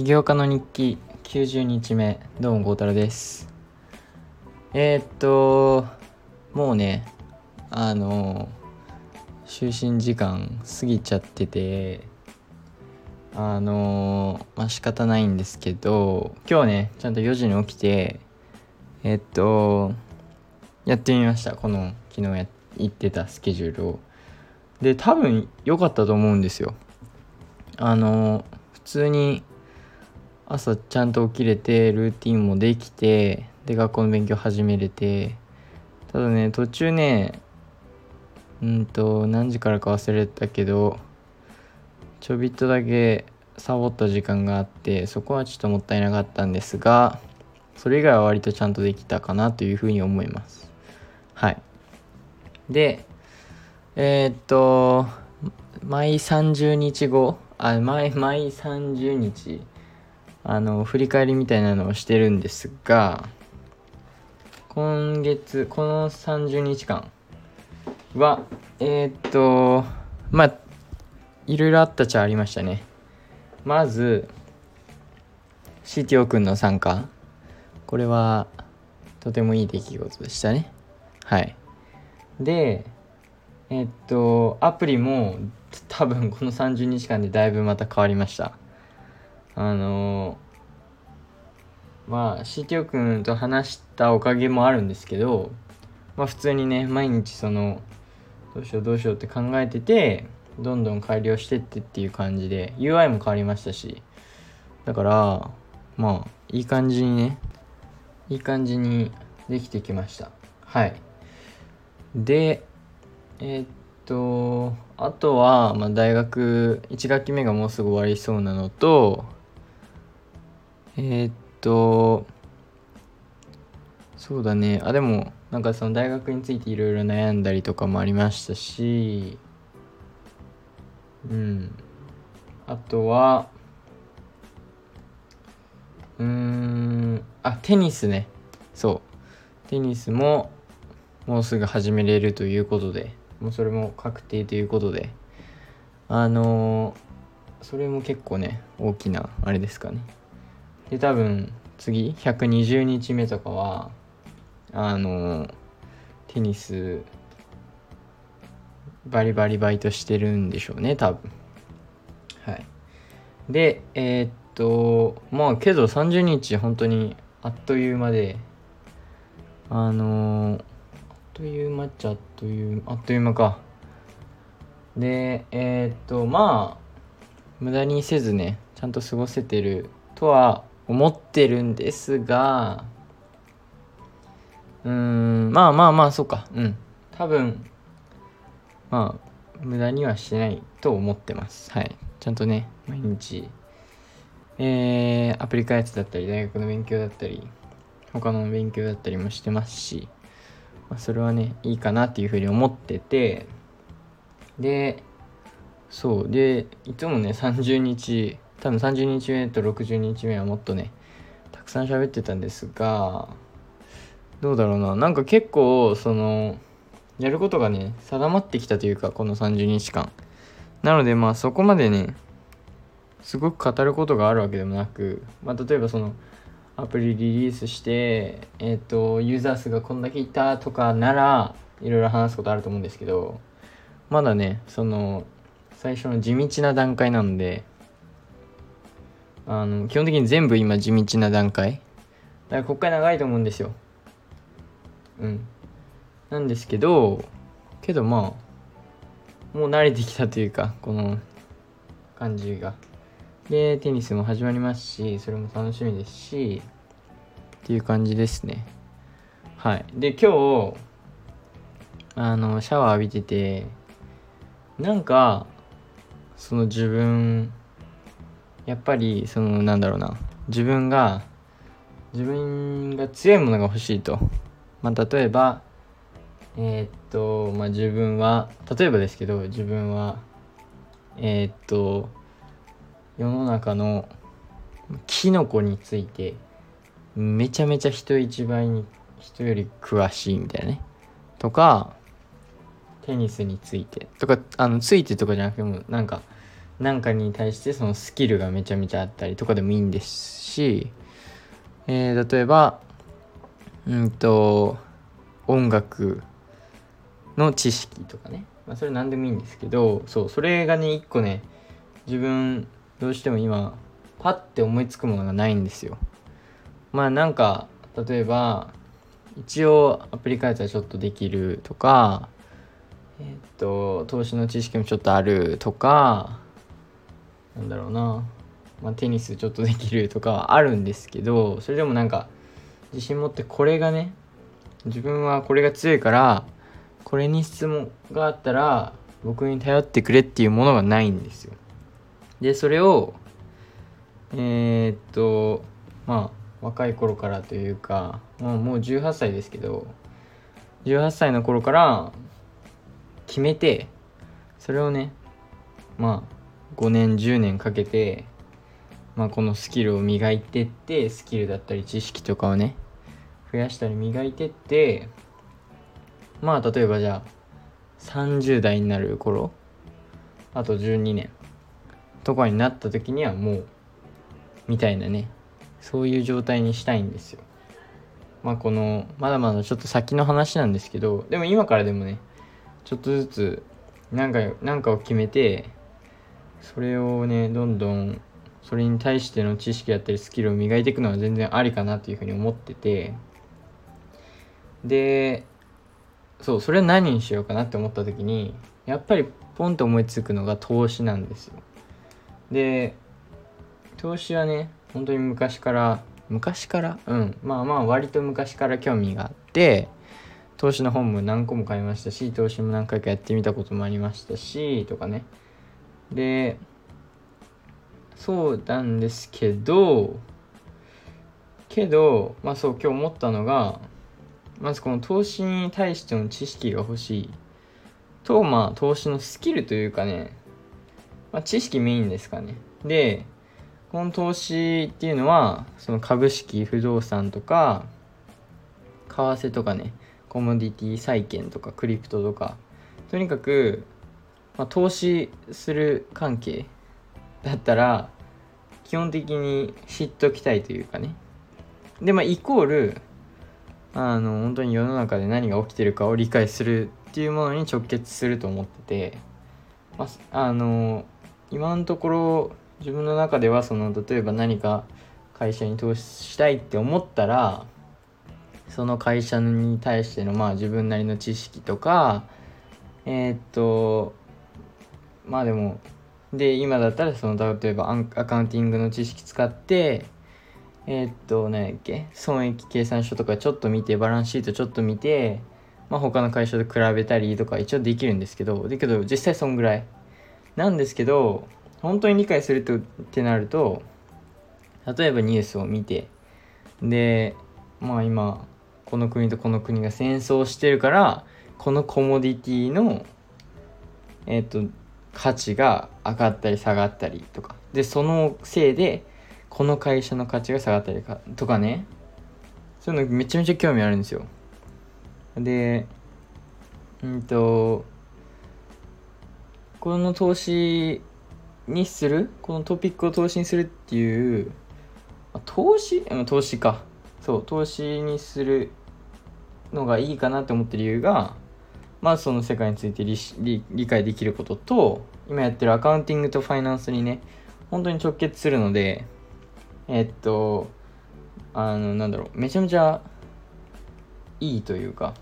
起業家の日記90日目どうも孝太郎です。えー、っともうねあの就寝時間過ぎちゃっててあのまあ仕方ないんですけど今日ねちゃんと4時に起きてえっとやってみました。この昨日や行ってたスケジュールを。で多分良かったと思うんですよ。あの普通に朝ちゃんと起きれてルーティンもできてで学校の勉強始めれて。ただね途中ねうんと何時からか忘れたけどちょびっとだけサボった時間があってそこはちょっともったいなかったんですがそれ以外は割とちゃんとできたかなというふうに思います。はい。でえー、っと毎30日後あ毎毎30日あの振り返りみたいなのをしてるんですが今月この30日間はえー、っとまあいろいろあったっちゃありましたね。まず CTO くんの参加。これはとてもいい出来事でしたね。はい。でえっとアプリも多分この30日間でだいぶまた変わりました。あのまあ CTO 君と話したおかげもあるんですけどまあ普通にね毎日そのどうしようどうしようって考えててどんどん改良してってっていう感じで UI も変わりましたしだからまあいい感じにねいい感じにできてきました。はい。でえー、っとあとは、まあ、大学1学期目がもうすぐ終わりそうなのとえー、っとそうだね。あでもなんかその大学についていろいろ悩んだりとかもありましたしうん。あとはうーんあテニスね。そう。テニスももうすぐ始めれるということでもうそれも確定ということであのー、それも結構ね大きなあれですかね。で多分次120日目とかはあのテニスバリバリバイトしてるんでしょうね多分。はい。でえー、っとまあけど30日本当にあっという間であの、あっという間っちゃあっというあっという間か。でえー、っとまあ無駄にせずねちゃんと過ごせてるとは思ってるんですがうーんまあまあまあそうか。うん。多分まあ無駄にはしないと思ってます。はい。ちゃんとね毎日えー、アプリ開発だったり大学の勉強だったり他の勉強だったりもしてますし、まあ、それはねいいかなっていうふうに思っててでそう。でいつもね30日多分30日目と60日目はもっとねたくさん喋ってたんですがどうだろうな。なんか結構そのやることがね定まってきたというかこの30日間。なのでまあそこまでねすごく語ることがあるわけでもなく、まあ、例えばそのアプリリリースしてえっ、ー、とユーザー数がこんだけいたとかならいろいろ話すことあると思うんですけどまだねその最初の地道な段階なのであの基本的に全部今地道な段階。だからこっから長いと思うんですよ。うん。なんですけどけどまあもう慣れてきたというかこの感じが。でテニスも始まりますしそれも楽しみですしっていう感じですね。はい。で今日あのシャワー浴びててなんかその自分やっぱりそのなんだろうな。自分が自分が強いものが欲しいと、まあ、例えばえー、っとまあ自分は例えばですけど自分はえー、っと世の中のキノコについてめちゃめちゃ人一倍に人より詳しいみたいなね。とかテニスについて。とかあのついてとかじゃなくてもなんかなんかに対してそのスキルがめちゃめちゃあったりとかでもいいんですし、えー、例えばうんと音楽の知識とかね、まあ、それ何でもいいんですけどそうそれがね一個ね自分どうしても今パッて思いつくものがないんですよ。まあなんか例えば一応アプリ開発はちょっとできるとかえっ、と投資の知識もちょっとあるとかなんだろうな、まあ、テニスちょっとできるとかはあるんですけどそれでもなんか自信持ってこれがね自分はこれが強いからこれに質問があったら僕に頼ってくれっていうものがないんですよ。でそれをえー、っとまあ若い頃からというか、まあ、もう18歳ですけど18歳の頃から決めてそれをねまあ5年10年かけて、まあ、このスキルを磨いてってスキルだったり知識とかをね増やしたり磨いてってまあ例えばじゃあ30代になる頃あと12年とかになった時にはもうみたいなねそういう状態にしたいんですよ。まあこのまだまだちょっと先の話なんですけどでも今からでもねちょっとずつなんかなんかを決めてそれをねどんどんそれに対しての知識だったりスキルを磨いていくのは全然ありかなというふうに思ってて。でそうそれは何にしようかなって思った時にやっぱりポンと思いつくのが投資なんですよ。で投資はね本当に昔から昔から？うん。まあまあ割と昔から興味があって投資の本も何個も買いましたし投資も何回かやってみたこともありましたしとかね。でそうなんですけどけどまあそう今日思ったのがまずこの投資に対しての知識が欲しい。とまあ投資のスキルというかね、まあ、知識メインですかね。でこの投資っていうのはその株式不動産とか為替とかねコモディティ債券とかクリプトとかとにかく、まあ、投資する関係だったら基本的に知っときたいというかね。でまあイコールあの本当に世の中で何が起きてるかを理解するっていうものに直結すると思ってて、まあ、あの今のところ自分の中ではその例えば何か会社に投資したいって思ったらその会社に対してのまあ自分なりの知識とかえー、っとまあでもで今だったらその例えばアカウンティングの知識使ってえー、っと、何やっけ、損益計算書とかちょっと見て、バランスシートちょっと見て、まあ、他の会社と比べたりとか一応できるんですけど、だけど実際そんぐらい。なんですけど、本当に理解するとってなると、例えばニュースを見て、で、まあ今、この国とこの国が戦争してるから、このコモディティの、えっと、価値が上がったり下がったりとか。で、そのせいで、この会社の価値が下がったりかとかね。そういうのめちゃめちゃ興味あるんですよ。でうんとこの投資にするこのトピックを投資にするっていう投資？投資か。そう投資にするのがいいかなって思ってる理由がまずその世界について理理解できることと今やってるアカウンティングとファイナンスにね本当に直結するのでえっとあのなんだろうめちゃめちゃいいというか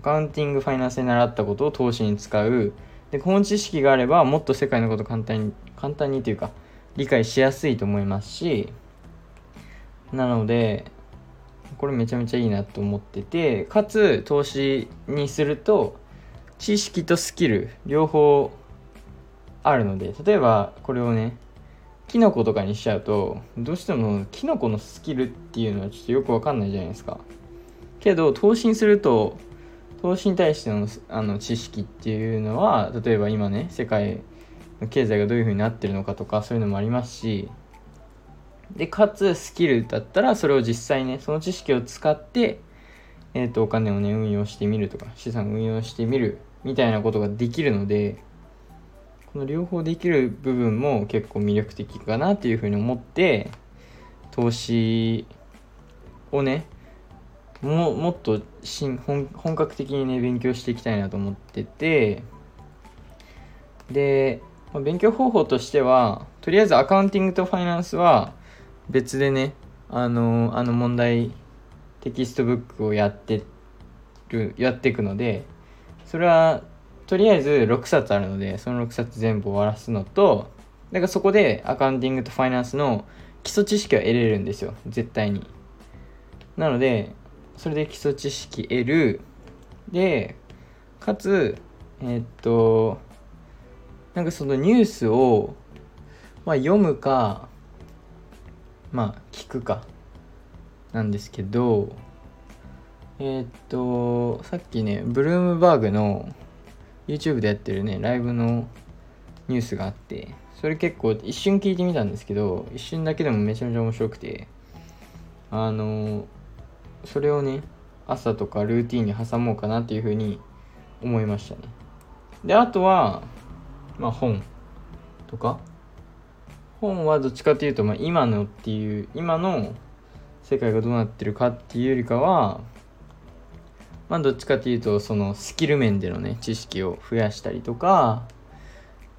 アカウンティングファイナンスで習ったことを投資に使う。でこの知識があればもっと世界のこと簡単に簡単にというか理解しやすいと思いますしなのでこれめちゃめちゃいいなと思っててかつ投資にすると知識とスキル両方あるので例えばこれをねキノコとかにしちゃうとどうしてもキノコのスキルっていうのはちょっとよくわかんないじゃないですか。けど投資にすると投資に対してのあの知識っていうのは例えば今ね世界の経済がどういうふうになってるのかとかそういうのもありますしでかつスキルだったらそれを実際ねその知識を使ってえっ、ー、とお金をね運用してみるとか資産運用してみるみたいなことができるのでこの両方できる部分も結構魅力的かなっていうふうに思って投資をねももっと新本本格的にね勉強していきたいなと思っててで、まあ、勉強方法としてはとりあえずアカウンティングとファイナンスは別でねあのあの問題テキストブックをやってるやっていくのでそれはとりあえず6冊あるのでその6冊全部終わらすのとだからそこでアカウンティングとファイナンスの基礎知識は得れるんですよ。絶対に。なのでそれで基礎知識得る。でかつえー、っとなんかそのニュースを、まあ、読むかまあ聞くかなんですけどえー、っとさっきねブルームバーグの YouTube でやってるねライブのニュースがあってそれ結構一瞬聞いてみたんですけど一瞬だけでもめちゃめちゃ面白くてあのそれをね朝とかルーティンに挟もうかなっていうふうに思いましたね。であとはまあ本とか本はどっちかっていうと、まあ、今のっていう今の世界がどうなってるかっていうよりかはまあどっちかっていうとそのスキル面でのね知識を増やしたりとか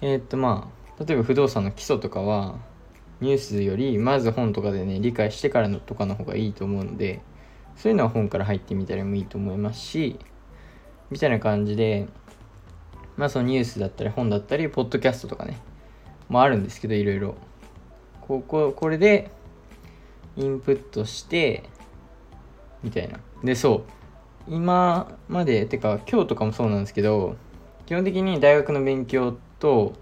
え、っとまあ例えば不動産の基礎とかはニュースよりまず本とかでね理解してからのとかの方がいいと思うのでそういうのは本から入ってみたりもいいと思いますしみたいな感じでまあそのニュースだったり本だったりポッドキャストとかねもあるんですけどいろいろ。こここれでインプットしてみたいな。でそう。今までてか今日とかもそうなんですけど基本的に大学の勉強と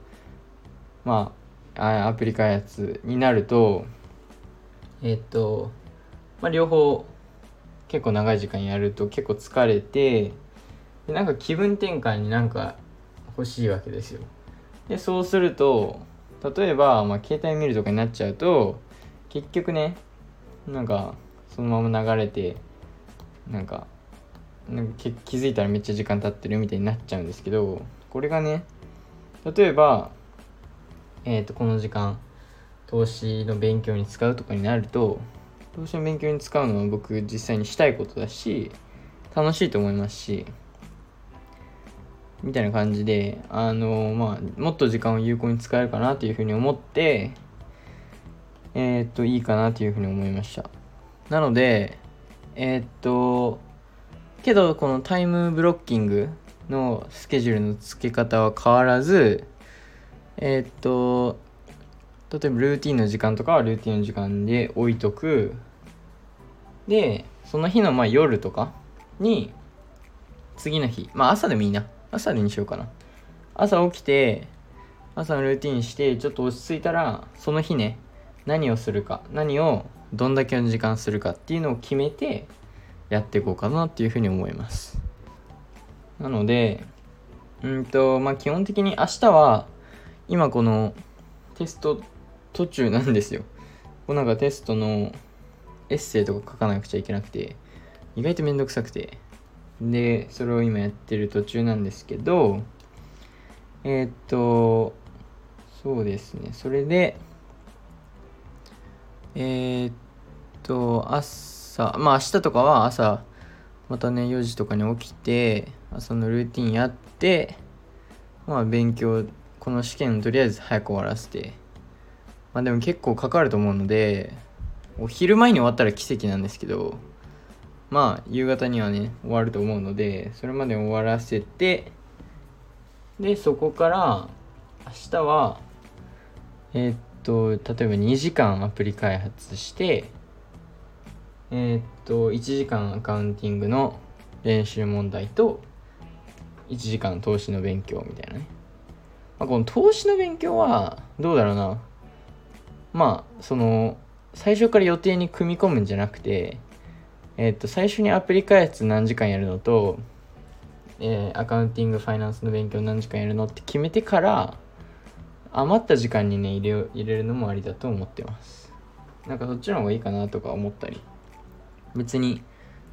まあアプリ開発になるとえっとまあ両方結構長い時間やると結構疲れてでなんか気分転換になんか欲しいわけですよ。でそうすると例えば、まあ、携帯見るとかになっちゃうと結局ねなんかそのまま流れてなんかなんか気づいたらめっちゃ時間経ってるみたいになっちゃうんですけどこれがね例えばえっ、ー、とこの時間投資の勉強に使うとかになると投資の勉強に使うのは僕実際にしたいことだし楽しいと思いますしみたいな感じであのまあもっと時間を有効に使えるかなというふうに思ってえー、っといいかなというふうに思いました。なのでえー、っとけどこのタイムブロッキングのスケジュールの付け方は変わらずえっと例えばルーティンの時間とかはルーティンの時間で置いとく。でその日のま夜とかに次の日まあ朝でもいいな。朝でにしようかな。朝起きて朝のルーティンしてちょっと落ち着いたらその日ね何をするか何をどんだけの時間するかっていうのを決めてやっていこうかなっていうふうに思います。なのでうんとまあ基本的に明日は今このテスト途中なんですよ。こうなんかテストのエッセイとか書かなくちゃいけなくて意外とめんどくさくて。でそれを今やってる途中なんですけどえー、っとそうですね。それでえー、っと明日朝まあ明日とかは朝またね4時とかに起きて朝のルーティンやってまあ勉強この試験とりあえず早く終わらせて。まあでも結構かかると思うのでお昼前に終わったら奇跡なんですけどまあ夕方にはね終わると思うのでそれまで終わらせてでそこから明日はえー、っと例えば2時間アプリ開発してえー、っと1時間アカウンティングの練習問題と1時間投資の勉強みたいなね、まあ、この投資の勉強はどうだろうな。まあその最初から予定に組み込むんじゃなくてえっと最初にアプリ開発何時間やるのと、えー、アカウンティングファイナンスの勉強何時間やるのって決めてから余った時間にね入れ入れるのもありだと思ってます。なんかそっちの方がいいかなとか思ったり。別に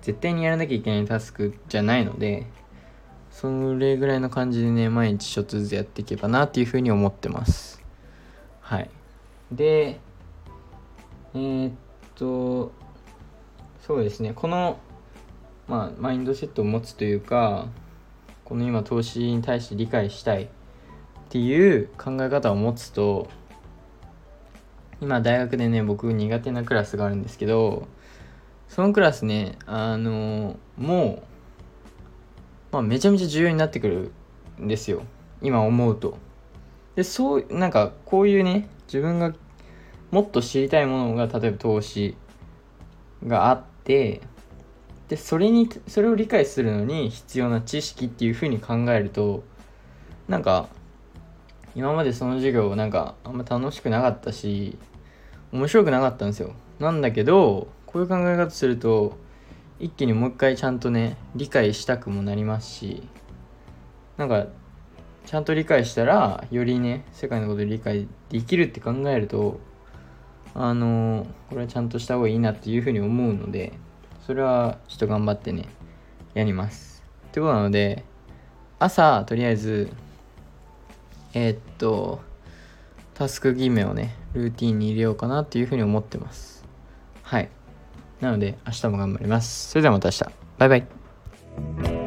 絶対にやらなきゃいけないタスクじゃないのでそれぐらいの感じでね毎日ちょっとずつやっていけばなっていうふうに思ってます。はい。でえー、っとそうですね。このまあマインドセットを持つというかこの今投資に対して理解したいっていう考え方を持つと今大学でね僕苦手なクラスがあるんですけどそのクラスねあのもう、まあ、めちゃめちゃ重要になってくるんですよ。今思うと。でそうなんかこういうね自分がもっと知りたいものが例えば投資があってでそれにそれを理解するのに必要な知識っていうふうに考えるとなんか今までその授業なんかあんま楽しくなかったし面白くなかったんですよ。なんだけどこういう考え方すると一気にもう一回ちゃんとね理解したくもなりますしなんかちゃんと理解したらよりね世界のことを理解できるって考えるとあのこれはちゃんとした方がいいなっていうふうに思うのでそれはちょっと頑張ってねやります。ってことなので朝とりあえずえー、っとタスク決めをねルーティンに入れようかなっていうふうに思ってます。はい。なので明日も頑張ります。それではまた明日。バイバイ。